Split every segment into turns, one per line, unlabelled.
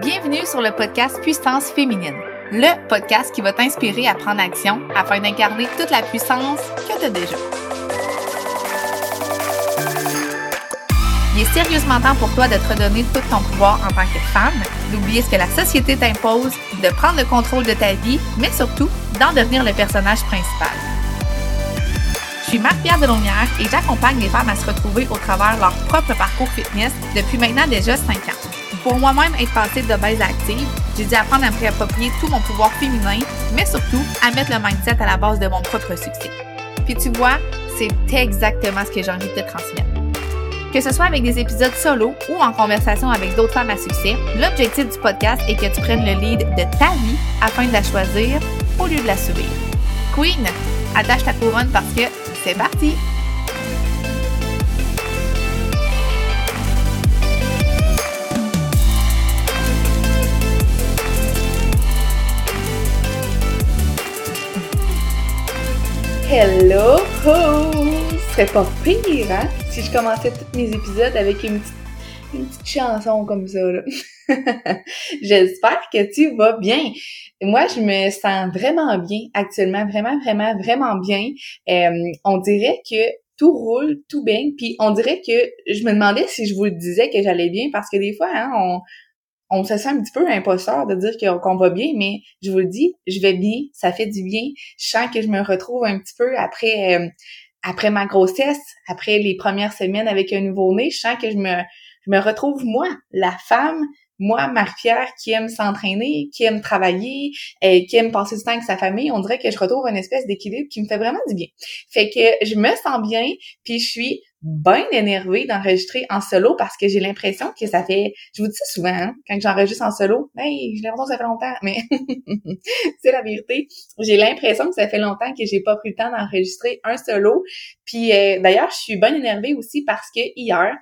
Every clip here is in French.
Bienvenue sur le podcast Puissance féminine, le podcast qui va t'inspirer à prendre action afin d'incarner toute la puissance que tu as déjà. Il est sérieusement temps pour toi de te redonner tout ton pouvoir en tant que femme, d'oublier ce que la société t'impose, de prendre le contrôle de ta vie, mais surtout d'en devenir le personnage principal. Je suis Marie-Pierre Delonnière et j'accompagne les femmes à se retrouver au travers leur propre parcours fitness depuis maintenant déjà 5 ans. Pour moi-même être passée de base active, j'ai dû apprendre à me réapproprier tout mon pouvoir féminin, mais surtout à mettre le mindset à la base de mon propre succès. Puis tu vois, c'est exactement ce que j'ai envie de te transmettre. Que ce soit avec des épisodes solo ou en conversation avec d'autres femmes à succès, l'objectif du podcast est que tu prennes le lead de ta vie afin de la choisir au lieu de la subir. Queen, attache ta couronne parce que c'est parti! Hello! Ce serait pas pire, hein? Si je commençais tous mes épisodes avec une petite, une petite chanson comme ça, là. J'espère que tu vas bien. Moi, je me sens vraiment bien actuellement, vraiment, vraiment, vraiment bien. Euh, on dirait que tout roule, tout baigne, puis on dirait que je me demandais si je vous le disais que j'allais bien, parce que des fois, hein, on, on se sent un petit peu imposteur de dire qu'on va bien, mais je vous le dis, je vais bien, ça fait du bien. Je sens que je me retrouve un petit peu après euh, après ma grossesse, après les premières semaines avec un nouveau-né, je sens que je me je me retrouve moi, la femme moi, Marie-Pierre, qui aime s'entraîner, qui aime travailler, euh, qui aime passer du temps avec sa famille, on dirait que je retrouve une espèce d'équilibre qui me fait vraiment du bien. Fait que je me sens bien, puis je suis bien énervée d'enregistrer en solo parce que j'ai l'impression que ça fait, je vous dis ça souvent, hein, quand j'enregistre en solo, hey, j'ai l'impression que ça fait longtemps, mais c'est la vérité. J'ai l'impression que ça fait longtemps que j'ai pas pris le temps d'enregistrer un solo. Puis euh, d'ailleurs, je suis bien énervée aussi parce que hier,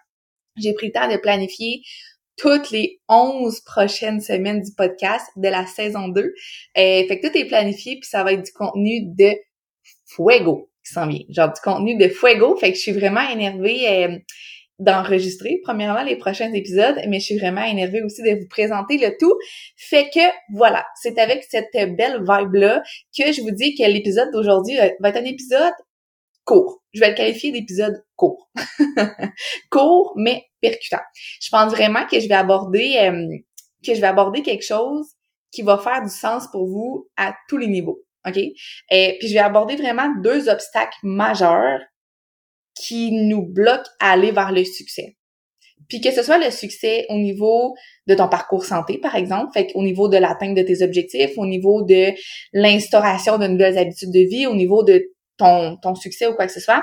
j'ai pris le temps de planifier toutes les 11 prochaines semaines du podcast de la saison 2. Euh, fait que tout est planifié, puis ça va être du contenu de fuego qui s'en vient. Genre du contenu de fuego. Fait que je suis vraiment énervée euh, d'enregistrer, premièrement, les prochains épisodes, mais je suis vraiment énervée aussi de vous présenter le tout. Fait que voilà, c'est avec cette belle vibe-là que je vous dis que l'épisode d'aujourd'hui euh, va être un épisode court. Je vais le qualifier d'épisode court. court, mais Je pense vraiment que je vais aborder euh, que je vais aborder quelque chose qui va faire du sens pour vous à tous les niveaux. OK? Et euh, puis je vais aborder vraiment deux obstacles majeurs qui nous bloquent à aller vers le succès. Puis que ce soit le succès au niveau de ton parcours santé, par exemple, fait au niveau de l'atteinte de tes objectifs, au niveau de l'instauration de nouvelles habitudes de vie, au niveau de ton, ton succès ou quoi que ce soit,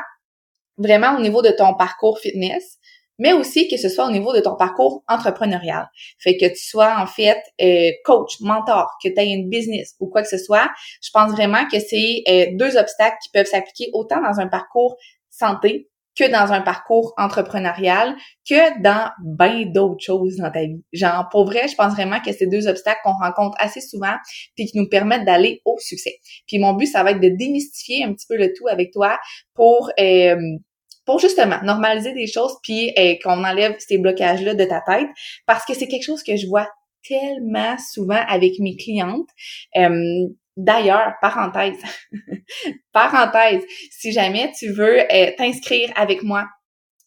vraiment au niveau de ton parcours fitness, mais aussi que ce soit au niveau de ton parcours entrepreneurial. Fait que tu sois en fait euh, coach, mentor, que tu aies une business ou quoi que ce soit, je pense vraiment que c'est euh, deux obstacles qui peuvent s'appliquer autant dans un parcours santé que dans un parcours entrepreneurial, que dans bien d'autres choses dans ta vie. Genre, pour vrai, je pense vraiment que c'est deux obstacles qu'on rencontre assez souvent puis qui nous permettent d'aller au succès. Puis mon but, ça va être de démystifier un petit peu le tout avec toi pour euh, pour justement normaliser des choses puis euh, qu'on enlève ces blocages-là de ta tête parce que c'est quelque chose que je vois tellement souvent avec mes clientes. D'ailleurs, parenthèse, parenthèse, si jamais tu veux euh, t'inscrire avec moi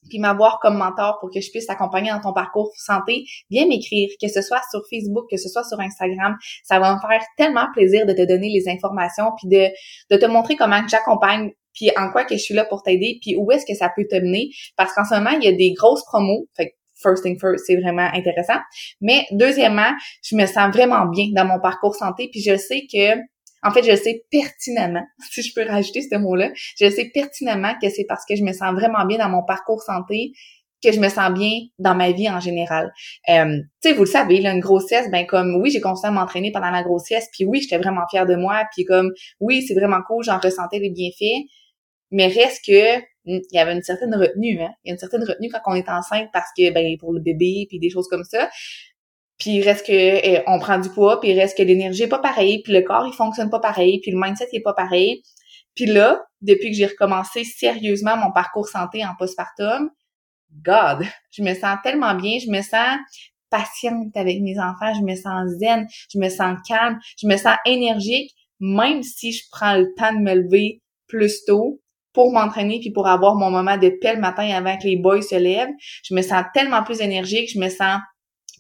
puis m'avoir comme mentor pour que je puisse t'accompagner dans ton parcours santé, viens m'écrire, que ce soit sur Facebook, que ce soit sur Instagram. Ça va me faire tellement plaisir de te donner les informations puis de te montrer comment j'accompagne puis en quoi que je suis là pour t'aider puis où est-ce que ça peut te mener? Parce qu'en ce moment, il y a des grosses promos. Fait first thing first, c'est vraiment intéressant. Mais deuxièmement, je me sens vraiment bien dans mon parcours santé puis je sais que en fait, je sais pertinemment, si je peux rajouter ce mot-là, je sais pertinemment que c'est parce que je me sens vraiment bien dans mon parcours santé que je me sens bien dans ma vie en général. Euh, tu sais, vous le savez, là, une grossesse, ben comme oui, j'ai à m'entraîner pendant la grossesse, puis oui, j'étais vraiment fière de moi, puis comme oui, c'est vraiment cool, j'en ressentais les bienfaits, mais reste que il y avait une certaine retenue, hein. Il y a une certaine retenue quand on est enceinte parce que ben pour le bébé puis des choses comme ça puis reste que eh, on prend du poids, puis reste que l'énergie est pas pareille, puis le corps il fonctionne pas pareil, puis le mindset il est pas pareil. Puis là, depuis que j'ai recommencé sérieusement mon parcours santé en postpartum, God, je me sens tellement bien, je me sens patiente avec mes enfants, je me sens zen, je me sens calme, je me sens énergique, même si je prends le temps de me lever plus tôt pour m'entraîner puis pour avoir mon moment de paix le matin avant que les boys se lèvent. Je me sens tellement plus énergique, je me sens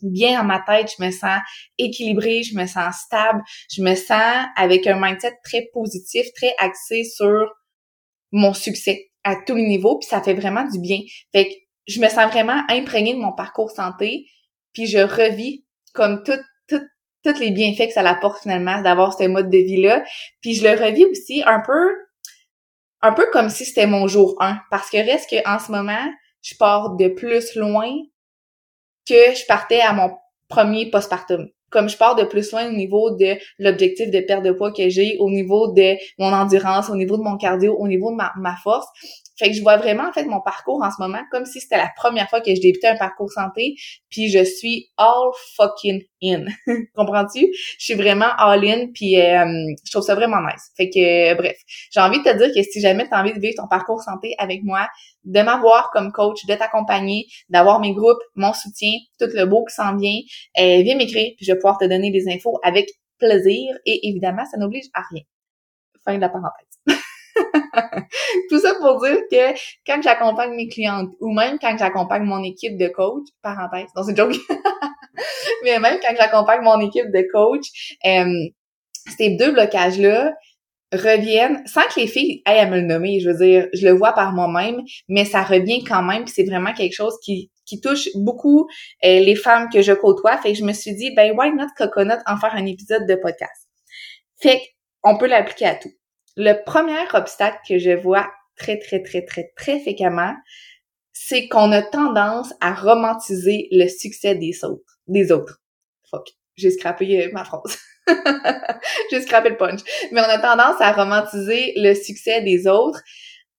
bien dans ma tête, je me sens équilibrée, je me sens stable, je me sens avec un mindset très positif, très axé sur mon succès à tous les niveaux, puis ça fait vraiment du bien. Fait que je me sens vraiment imprégnée de mon parcours santé, puis je revis comme tout, tout, tous les bienfaits que ça apporte finalement d'avoir ce mode de vie-là. Puis je le revis aussi un peu, un peu comme si c'était mon jour 1, parce que reste que en ce moment, je pars de plus loin que je partais à mon premier postpartum. Comme je pars de plus loin au niveau de l'objectif de perte de poids que j'ai, au niveau de mon endurance, au niveau de mon cardio, au niveau de ma, ma force, fait que je vois vraiment en fait mon parcours en ce moment comme si c'était la première fois que je débutais un parcours santé, puis je suis all fucking in. Comprends-tu? Je suis vraiment all in, puis euh, je trouve ça vraiment nice. Fait que bref, j'ai envie de te dire que si jamais tu as envie de vivre ton parcours santé avec moi, de m'avoir comme coach, de t'accompagner, d'avoir mes groupes, mon soutien, tout le beau qui s'en vient, euh, viens m'écrire, puis je vais pouvoir te donner des infos avec plaisir et évidemment, ça n'oblige à rien. Fin de la parenthèse. Tout ça pour dire que quand j'accompagne mes clientes ou même quand j'accompagne mon équipe de coach, parenthèse, non c'est joke, mais même quand j'accompagne mon équipe de coach, euh, ces deux blocages-là reviennent sans que les filles aient à me le nommer. Je veux dire, je le vois par moi-même, mais ça revient quand même. C'est vraiment quelque chose qui qui touche beaucoup euh, les femmes que je côtoie. Fait que je me suis dit, ben why not coconut en faire un épisode de podcast? Fait qu'on peut l'appliquer à tout. Le premier obstacle que je vois très, très, très, très, très fréquemment, c'est qu'on a tendance à romantiser le succès des autres. Des autres. Fuck. J'ai scrappé euh, ma phrase. J'ai scrappé le punch. Mais on a tendance à romantiser le succès des autres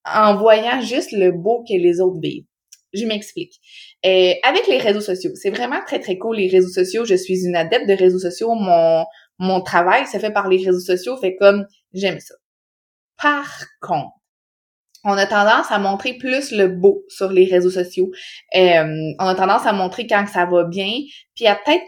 en voyant juste le beau que les autres vivent. Je m'explique. Euh, avec les réseaux sociaux, c'est vraiment très très cool les réseaux sociaux. Je suis une adepte de réseaux sociaux. Mon mon travail se fait par les réseaux sociaux, fait comme j'aime ça. Par contre, on a tendance à montrer plus le beau sur les réseaux sociaux. Euh, on a tendance à montrer quand ça va bien, puis à peut-être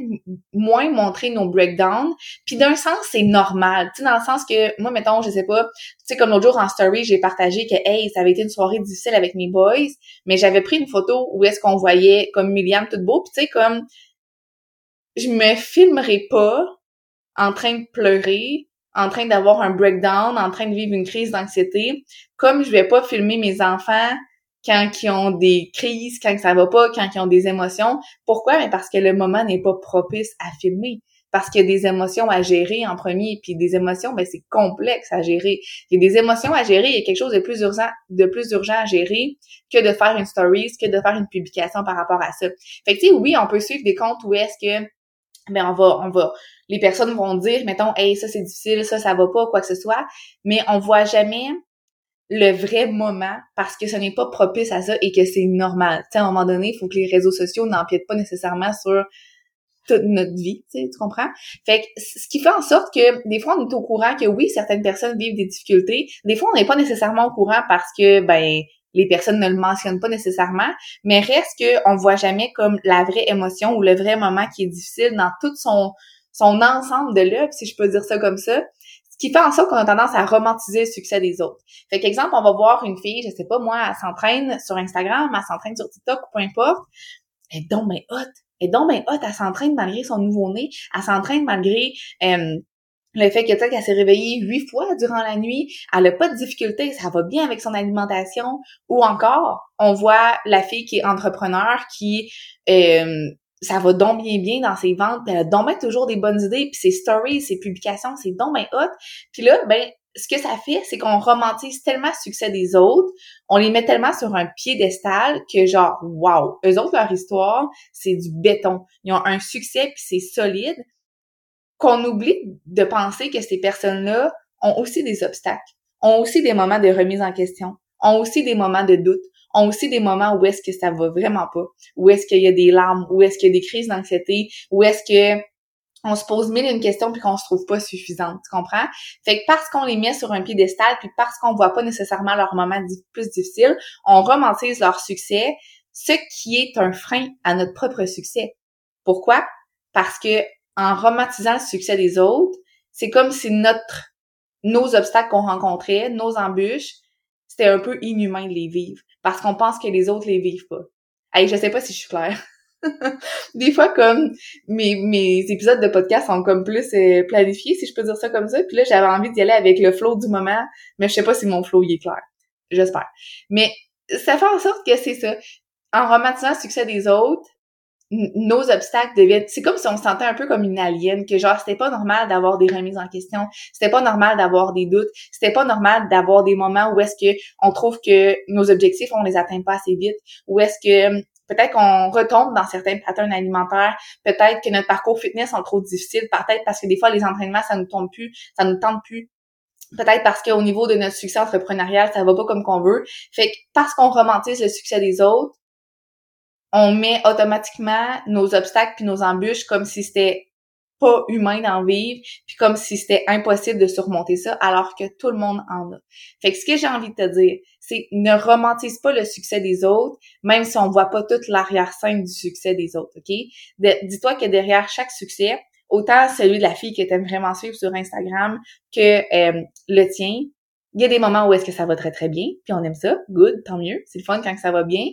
moins montrer nos breakdowns. Puis d'un sens, c'est normal. Tu sais, dans le sens que, moi, mettons, je sais pas, tu sais, comme l'autre jour en story, j'ai partagé que, hey, ça avait été une soirée difficile avec mes boys, mais j'avais pris une photo où est-ce qu'on voyait comme Myriam tout beau, puis tu sais, comme, je me filmerai pas en train de pleurer en train d'avoir un breakdown, en train de vivre une crise d'anxiété, comme je vais pas filmer mes enfants quand ils ont des crises, quand ça va pas, quand ils ont des émotions. Pourquoi? Mais parce que le moment n'est pas propice à filmer. Parce qu'il y a des émotions à gérer en premier, puis des émotions, ben c'est complexe à gérer. Il y a des émotions à gérer, il y a quelque chose de plus urgent, de plus urgent à gérer que de faire une stories, que de faire une publication par rapport à ça. Fait que tu sais, oui, on peut suivre des comptes où est-ce que ben on va, on va, les personnes vont dire, mettons, hey, ça c'est difficile, ça ça va pas, quoi que ce soit, mais on voit jamais le vrai moment parce que ce n'est pas propice à ça et que c'est normal. Tu à un moment donné, il faut que les réseaux sociaux n'empiètent pas nécessairement sur toute notre vie, tu, tu comprends? Fait que ce qui fait en sorte que des fois on est au courant que oui, certaines personnes vivent des difficultés, des fois on n'est pas nécessairement au courant parce que ben les personnes ne le mentionnent pas nécessairement, mais reste que on voit jamais comme la vraie émotion ou le vrai moment qui est difficile dans tout son son ensemble de l'œuvre, si je peux dire ça comme ça, ce qui fait en sorte qu'on a tendance à romantiser le succès des autres. Fait qu'exemple, on va voir une fille, je sais pas moi, elle s'entraîne sur Instagram, elle s'entraîne sur TikTok ou peu importe, elle est donc ben hot, elle est donc ben hot, elle s'entraîne malgré son nouveau-né, elle s'entraîne malgré le fait que qu'elle s'est réveillée huit fois durant la nuit, elle a pas de difficulté, ça va bien avec son alimentation, ou encore, on voit la fille qui est entrepreneur, qui ça va donc bien dans ses ventes, pis elle a donc toujours des bonnes idées, puis ses stories, ses publications, c'est donc bien hot. Puis là, ben ce que ça fait, c'est qu'on romantise tellement le succès des autres, on les met tellement sur un piédestal que genre, wow, eux autres, leur histoire, c'est du béton. Ils ont un succès, puis c'est solide qu'on oublie de penser que ces personnes-là ont aussi des obstacles, ont aussi des moments de remise en question, ont aussi des moments de doute, ont aussi des moments où est-ce que ça va vraiment pas, où est-ce qu'il y a des larmes, où est-ce qu'il y a des crises d'anxiété, où est-ce que on se pose mille une questions puis qu'on se trouve pas suffisante, tu comprends? Fait que parce qu'on les met sur un piédestal puis parce qu'on voit pas nécessairement leurs moments plus difficiles, on romantise leur succès, ce qui est un frein à notre propre succès. Pourquoi? Parce que en romantisant le succès des autres, c'est comme si notre nos obstacles qu'on rencontrait, nos embûches, c'était un peu inhumain de les vivre parce qu'on pense que les autres les vivent pas. Hey, je sais pas si je suis claire. des fois comme mes, mes épisodes de podcast sont comme plus euh, planifiés si je peux dire ça comme ça puis là j'avais envie d'y aller avec le flow du moment mais je sais pas si mon flow il est clair j'espère mais ça fait en sorte que c'est ça en romantisant le succès des autres nos obstacles deviennent c'est comme si on se sentait un peu comme une alien que genre c'était pas normal d'avoir des remises en question c'était pas normal d'avoir des doutes c'était pas normal d'avoir des moments où est-ce que on trouve que nos objectifs on les atteint pas assez vite ou est-ce que peut-être qu'on retombe dans certains patterns alimentaires, peut-être que notre parcours fitness est trop difficile, peut-être parce que des fois les entraînements ça nous tombe plus, ça nous tente plus. Peut-être parce qu'au niveau de notre succès entrepreneurial, ça va pas comme qu'on veut. Fait que parce qu'on romantise le succès des autres, on met automatiquement nos obstacles puis nos embûches comme si c'était pas humain d'en vivre, puis comme si c'était impossible de surmonter ça, alors que tout le monde en a. Fait que ce que j'ai envie de te dire, c'est ne romantise pas le succès des autres, même si on voit pas toute l'arrière-scène du succès des autres, OK? Dis-toi que derrière chaque succès, autant celui de la fille que t'aimes vraiment suivre sur Instagram que euh, le tien, il y a des moments où est-ce que ça va très très bien, puis on aime ça, good, tant mieux, c'est le fun quand ça va bien,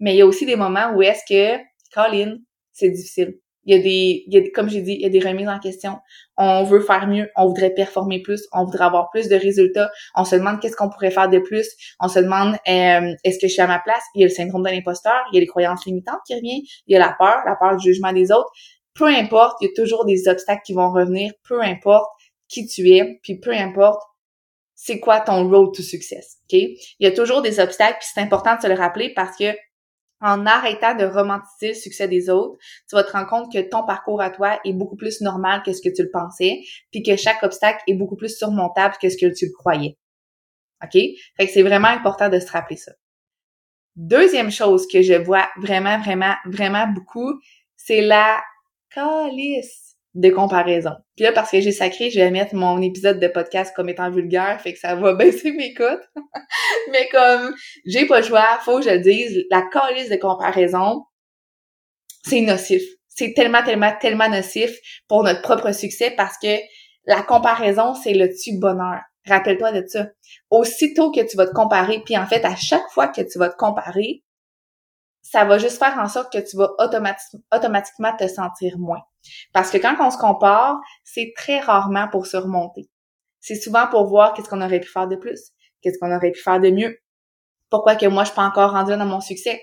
mais il y a aussi des moments où est-ce que, Colin, c'est difficile. Il y a des, il y a, comme j'ai dit, il y a des remises en question. On veut faire mieux, on voudrait performer plus, on voudrait avoir plus de résultats. On se demande qu'est-ce qu'on pourrait faire de plus. On se demande euh, est-ce que je suis à ma place? Il y a le syndrome de l'imposteur, il y a les croyances limitantes qui reviennent, il y a la peur, la peur du jugement des autres. Peu importe, il y a toujours des obstacles qui vont revenir. Peu importe qui tu es, puis peu importe c'est quoi ton road to success. Ok? Il y a toujours des obstacles, puis c'est important de se le rappeler parce que en arrêtant de romantiser le succès des autres, tu vas te rendre compte que ton parcours à toi est beaucoup plus normal que ce que tu le pensais, puis que chaque obstacle est beaucoup plus surmontable que ce que tu le croyais. OK? Fait que c'est vraiment important de se rappeler ça. Deuxième chose que je vois vraiment, vraiment, vraiment beaucoup, c'est la calice de comparaison. Puis là, parce que j'ai sacré, je vais mettre mon épisode de podcast comme étant vulgaire, fait que ça va baisser mes cotes. Mais comme j'ai pas le choix, faut que je le dise, la calice de comparaison, c'est nocif. C'est tellement, tellement, tellement nocif pour notre propre succès parce que la comparaison, c'est le tue bonheur. Rappelle-toi de ça. Aussitôt que tu vas te comparer, puis en fait, à chaque fois que tu vas te comparer, ça va juste faire en sorte que tu vas automatiquement te sentir moins. Parce que quand on se compare, c'est très rarement pour se remonter. C'est souvent pour voir qu'est-ce qu'on aurait pu faire de plus, qu'est-ce qu'on aurait pu faire de mieux. Pourquoi que moi je suis pas encore rendue dans mon succès?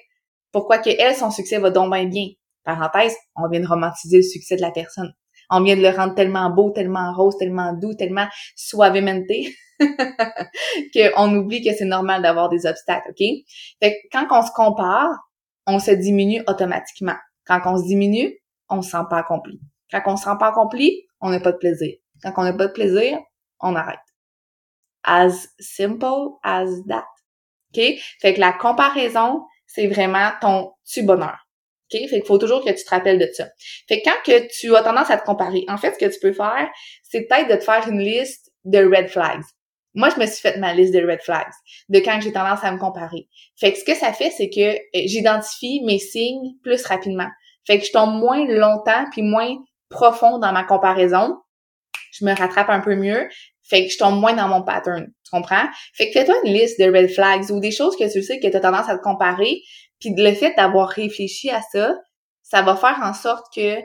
Pourquoi que elle son succès va donc bien bien? Parenthèse, on vient de romantiser le succès de la personne. On vient de le rendre tellement beau, tellement rose, tellement doux, tellement suavemente qu'on oublie que c'est normal d'avoir des obstacles, OK? Fait que quand on se compare, on se diminue automatiquement. Quand on se diminue, on se sent pas accompli. Quand on se sent pas accompli, on n'a pas de plaisir. Quand on n'a pas de plaisir, on arrête. As simple as that. OK? Fait que la comparaison, c'est vraiment ton tu bonheur. OK? Fait qu'il faut toujours que tu te rappelles de ça. Fait que quand que tu as tendance à te comparer, en fait, ce que tu peux faire, c'est peut-être de te faire une liste de red flags. Moi, je me suis fait ma liste de red flags de quand j'ai tendance à me comparer. Fait que ce que ça fait, c'est que euh, j'identifie mes signes plus rapidement. Fait que je tombe moins longtemps puis moins profond dans ma comparaison. Je me rattrape un peu mieux. Fait que je tombe moins dans mon pattern. Tu comprends? Fait que fais-toi une liste de red flags ou des choses que tu sais que tu as tendance à te comparer. Puis le fait d'avoir réfléchi à ça, ça va faire en sorte que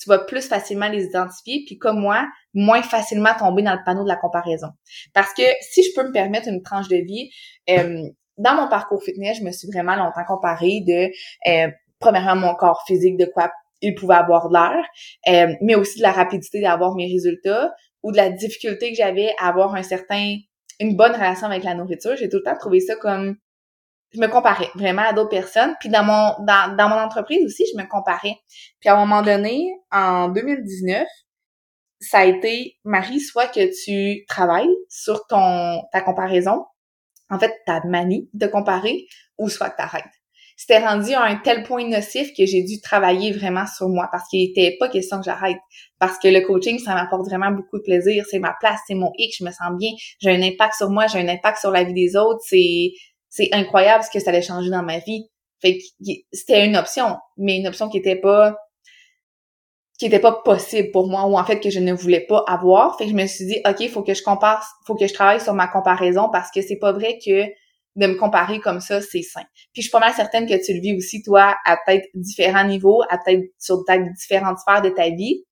tu vas plus facilement les identifier, puis comme moi, moins facilement tomber dans le panneau de la comparaison. Parce que si je peux me permettre une tranche de vie, euh, dans mon parcours fitness, je me suis vraiment longtemps comparée de, euh, premièrement, mon corps physique, de quoi il pouvait avoir l'air, euh, mais aussi de la rapidité d'avoir mes résultats ou de la difficulté que j'avais à avoir un certain, une bonne relation avec la nourriture. J'ai tout le temps trouvé ça comme je me comparais vraiment à d'autres personnes. Puis dans mon dans, dans mon entreprise aussi, je me comparais. Puis à un moment donné, en 2019, ça a été Marie, soit que tu travailles sur ton ta comparaison, en fait ta manie de comparer, ou soit que tu arrêtes. C'était rendu à un tel point nocif que j'ai dû travailler vraiment sur moi parce qu'il était pas question que j'arrête. Parce que le coaching, ça m'apporte vraiment beaucoup de plaisir. C'est ma place, c'est mon hic, je me sens bien. J'ai un impact sur moi, j'ai un impact sur la vie des autres. C'est c'est incroyable ce que ça allait changer dans ma vie. Fait que c'était une option, mais une option qui était pas qui était pas possible pour moi ou en fait que je ne voulais pas avoir. Fait que je me suis dit OK, faut que je compare, faut que je travaille sur ma comparaison parce que c'est pas vrai que de me comparer comme ça, c'est sain. Puis je suis pas mal certaine que tu le vis aussi toi à peut-être différents niveaux, à peut-être sur différentes sphères de ta vie.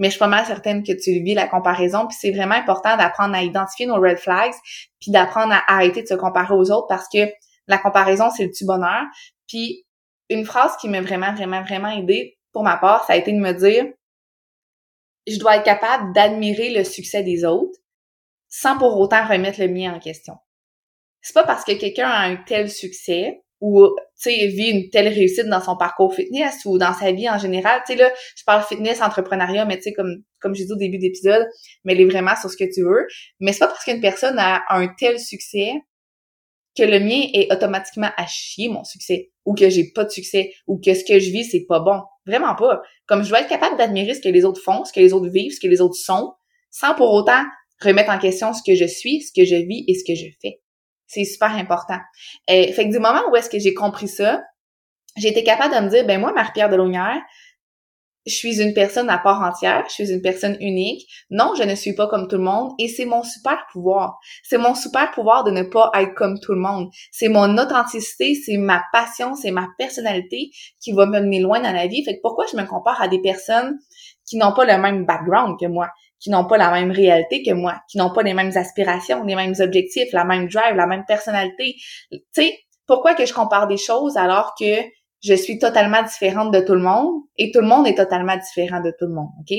Mais je suis pas mal certaine que tu vis la comparaison, puis c'est vraiment important d'apprendre à identifier nos red flags, puis d'apprendre à arrêter de se comparer aux autres parce que la comparaison c'est le tu bonheur. Puis une phrase qui m'a vraiment vraiment vraiment aidé pour ma part, ça a été de me dire je dois être capable d'admirer le succès des autres sans pour autant remettre le mien en question. C'est pas parce que quelqu'un a un tel succès ou tu sais vit une telle réussite dans son parcours fitness ou dans sa vie en général, tu sais là, je parle fitness, entrepreneuriat, mais tu sais comme comme j'ai dit au début d'épisode, mais elle est vraiment sur ce que tu veux, mais c'est pas parce qu'une personne a un tel succès que le mien est automatiquement à chier mon succès ou que j'ai pas de succès ou que ce que je vis c'est pas bon. Vraiment pas. Comme je dois être capable d'admirer ce que les autres font, ce que les autres vivent, ce que les autres sont, sans pour autant remettre en question ce que je suis, ce que je vis et ce que je fais. C'est super important. Et, fait que du moment où est-ce que j'ai compris ça, j'ai été capable de me dire, ben moi, Marie-Pierre Delonnière, je suis une personne à part entière, je suis une personne unique. Non, je ne suis pas comme tout le monde et c'est mon super pouvoir. C'est mon super pouvoir de ne pas être comme tout le monde. C'est mon authenticité, c'est ma passion, c'est ma personnalité qui va me mener loin dans la vie. Fait que pourquoi je me compare à des personnes qui n'ont pas le même background que moi, qui n'ont pas la même réalité que moi, qui n'ont pas les mêmes aspirations, les mêmes objectifs, la même drive, la même personnalité. Tu sais, pourquoi que je compare des choses alors que je suis totalement différente de tout le monde et tout le monde est totalement différent de tout le monde, OK?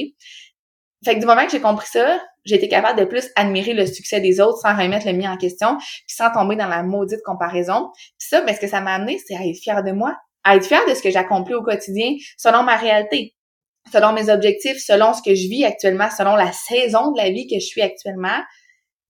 Fait que du moment que j'ai compris ça, j'ai été capable de plus admirer le succès des autres sans remettre le mien en question, puis sans tomber dans la maudite comparaison. Puis ça, ben, ce que ça m'a amené, c'est à être fière de moi, à être fière de ce que j'accomplis au quotidien selon ma réalité, selon mes objectifs, selon ce que je vis actuellement, selon la saison de la vie que je suis actuellement,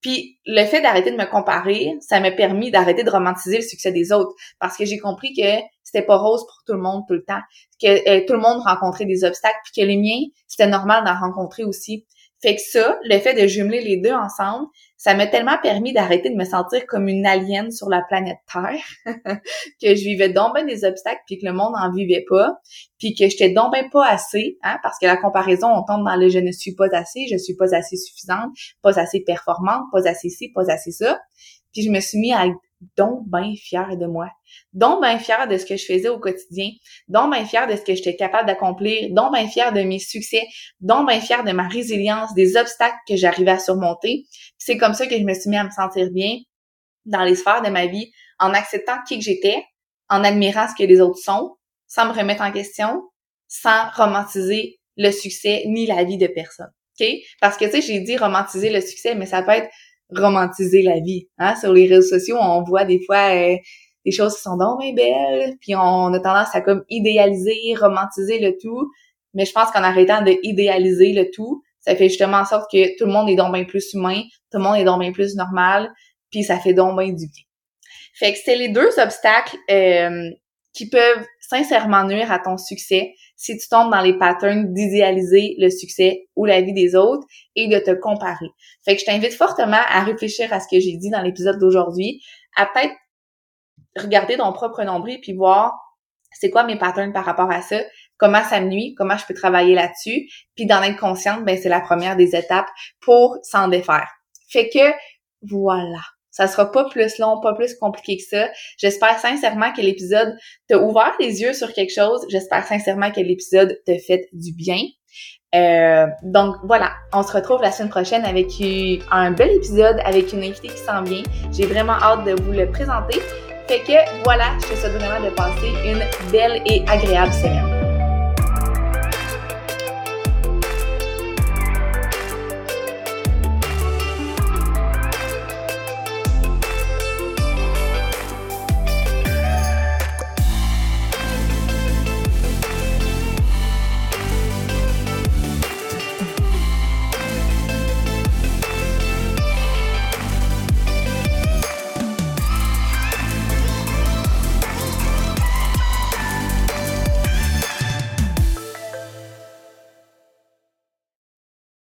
puis le fait d'arrêter de me comparer, ça m'a permis d'arrêter de romantiser le succès des autres. Parce que j'ai compris que c'était pas rose pour tout le monde tout le temps, que euh, tout le monde rencontrait des obstacles puis que les miens, c'était normal d'en rencontrer aussi. Fait que ça, le fait de jumeler les deux ensemble, ça m'a tellement permis d'arrêter de me sentir comme une alien sur la planète Terre, que je vivais donc des obstacles puis que le monde en vivait pas, puis que j'étais donc bien pas assez, hein, parce que la comparaison, on tombe dans le je ne suis pas assez, je suis pas assez suffisante, pas assez performante, pas assez ci, pas assez ça. Puis je me suis mis à donc bien fière de moi, donc bien fière de ce que je faisais au quotidien, donc bien fière de ce que j'étais capable d'accomplir, donc bien fière de mes succès, donc bien fière de ma résilience, des obstacles que j'arrivais à surmonter. C'est comme ça que je me suis mis à me sentir bien dans les sphères de ma vie, en acceptant qui que j'étais, en admirant ce que les autres sont, sans me remettre en question, sans romantiser le succès ni la vie de personne. OK? Parce que, tu sais, j'ai dit romantiser le succès, mais ça peut être romantiser la vie. Hein? Sur les réseaux sociaux, on voit des fois euh, des choses qui sont donc bien belles, puis on a tendance à comme idéaliser, romantiser le tout. Mais je pense qu'en arrêtant de idéaliser le tout, ça fait justement en sorte que tout le monde est donc bien plus humain, tout le monde est donc bien plus normal, puis ça fait donc bien du bien. Fait que c'est les deux obstacles euh, qui peuvent sincèrement nuire à ton succès si tu tombes dans les patterns d'idéaliser le succès ou la vie des autres et de te comparer. Fait que je t'invite fortement à réfléchir à ce que j'ai dit dans l'épisode d'aujourd'hui, à peut-être regarder ton propre nombril puis voir c'est quoi mes patterns par rapport à ça, comment ça me nuit, comment je peux travailler là-dessus, puis d'en être consciente, ben c'est la première des étapes pour s'en défaire. Fait que voilà. Ça sera pas plus long, pas plus compliqué que ça. J'espère sincèrement que l'épisode t'a ouvert les yeux sur quelque chose. J'espère sincèrement que l'épisode te fait du bien. Euh, donc voilà, on se retrouve la semaine prochaine avec un bel épisode avec une invitée qui s'en vient. J'ai vraiment hâte de vous le présenter. Fait que voilà, je te souhaite vraiment de passer une belle et agréable semaine.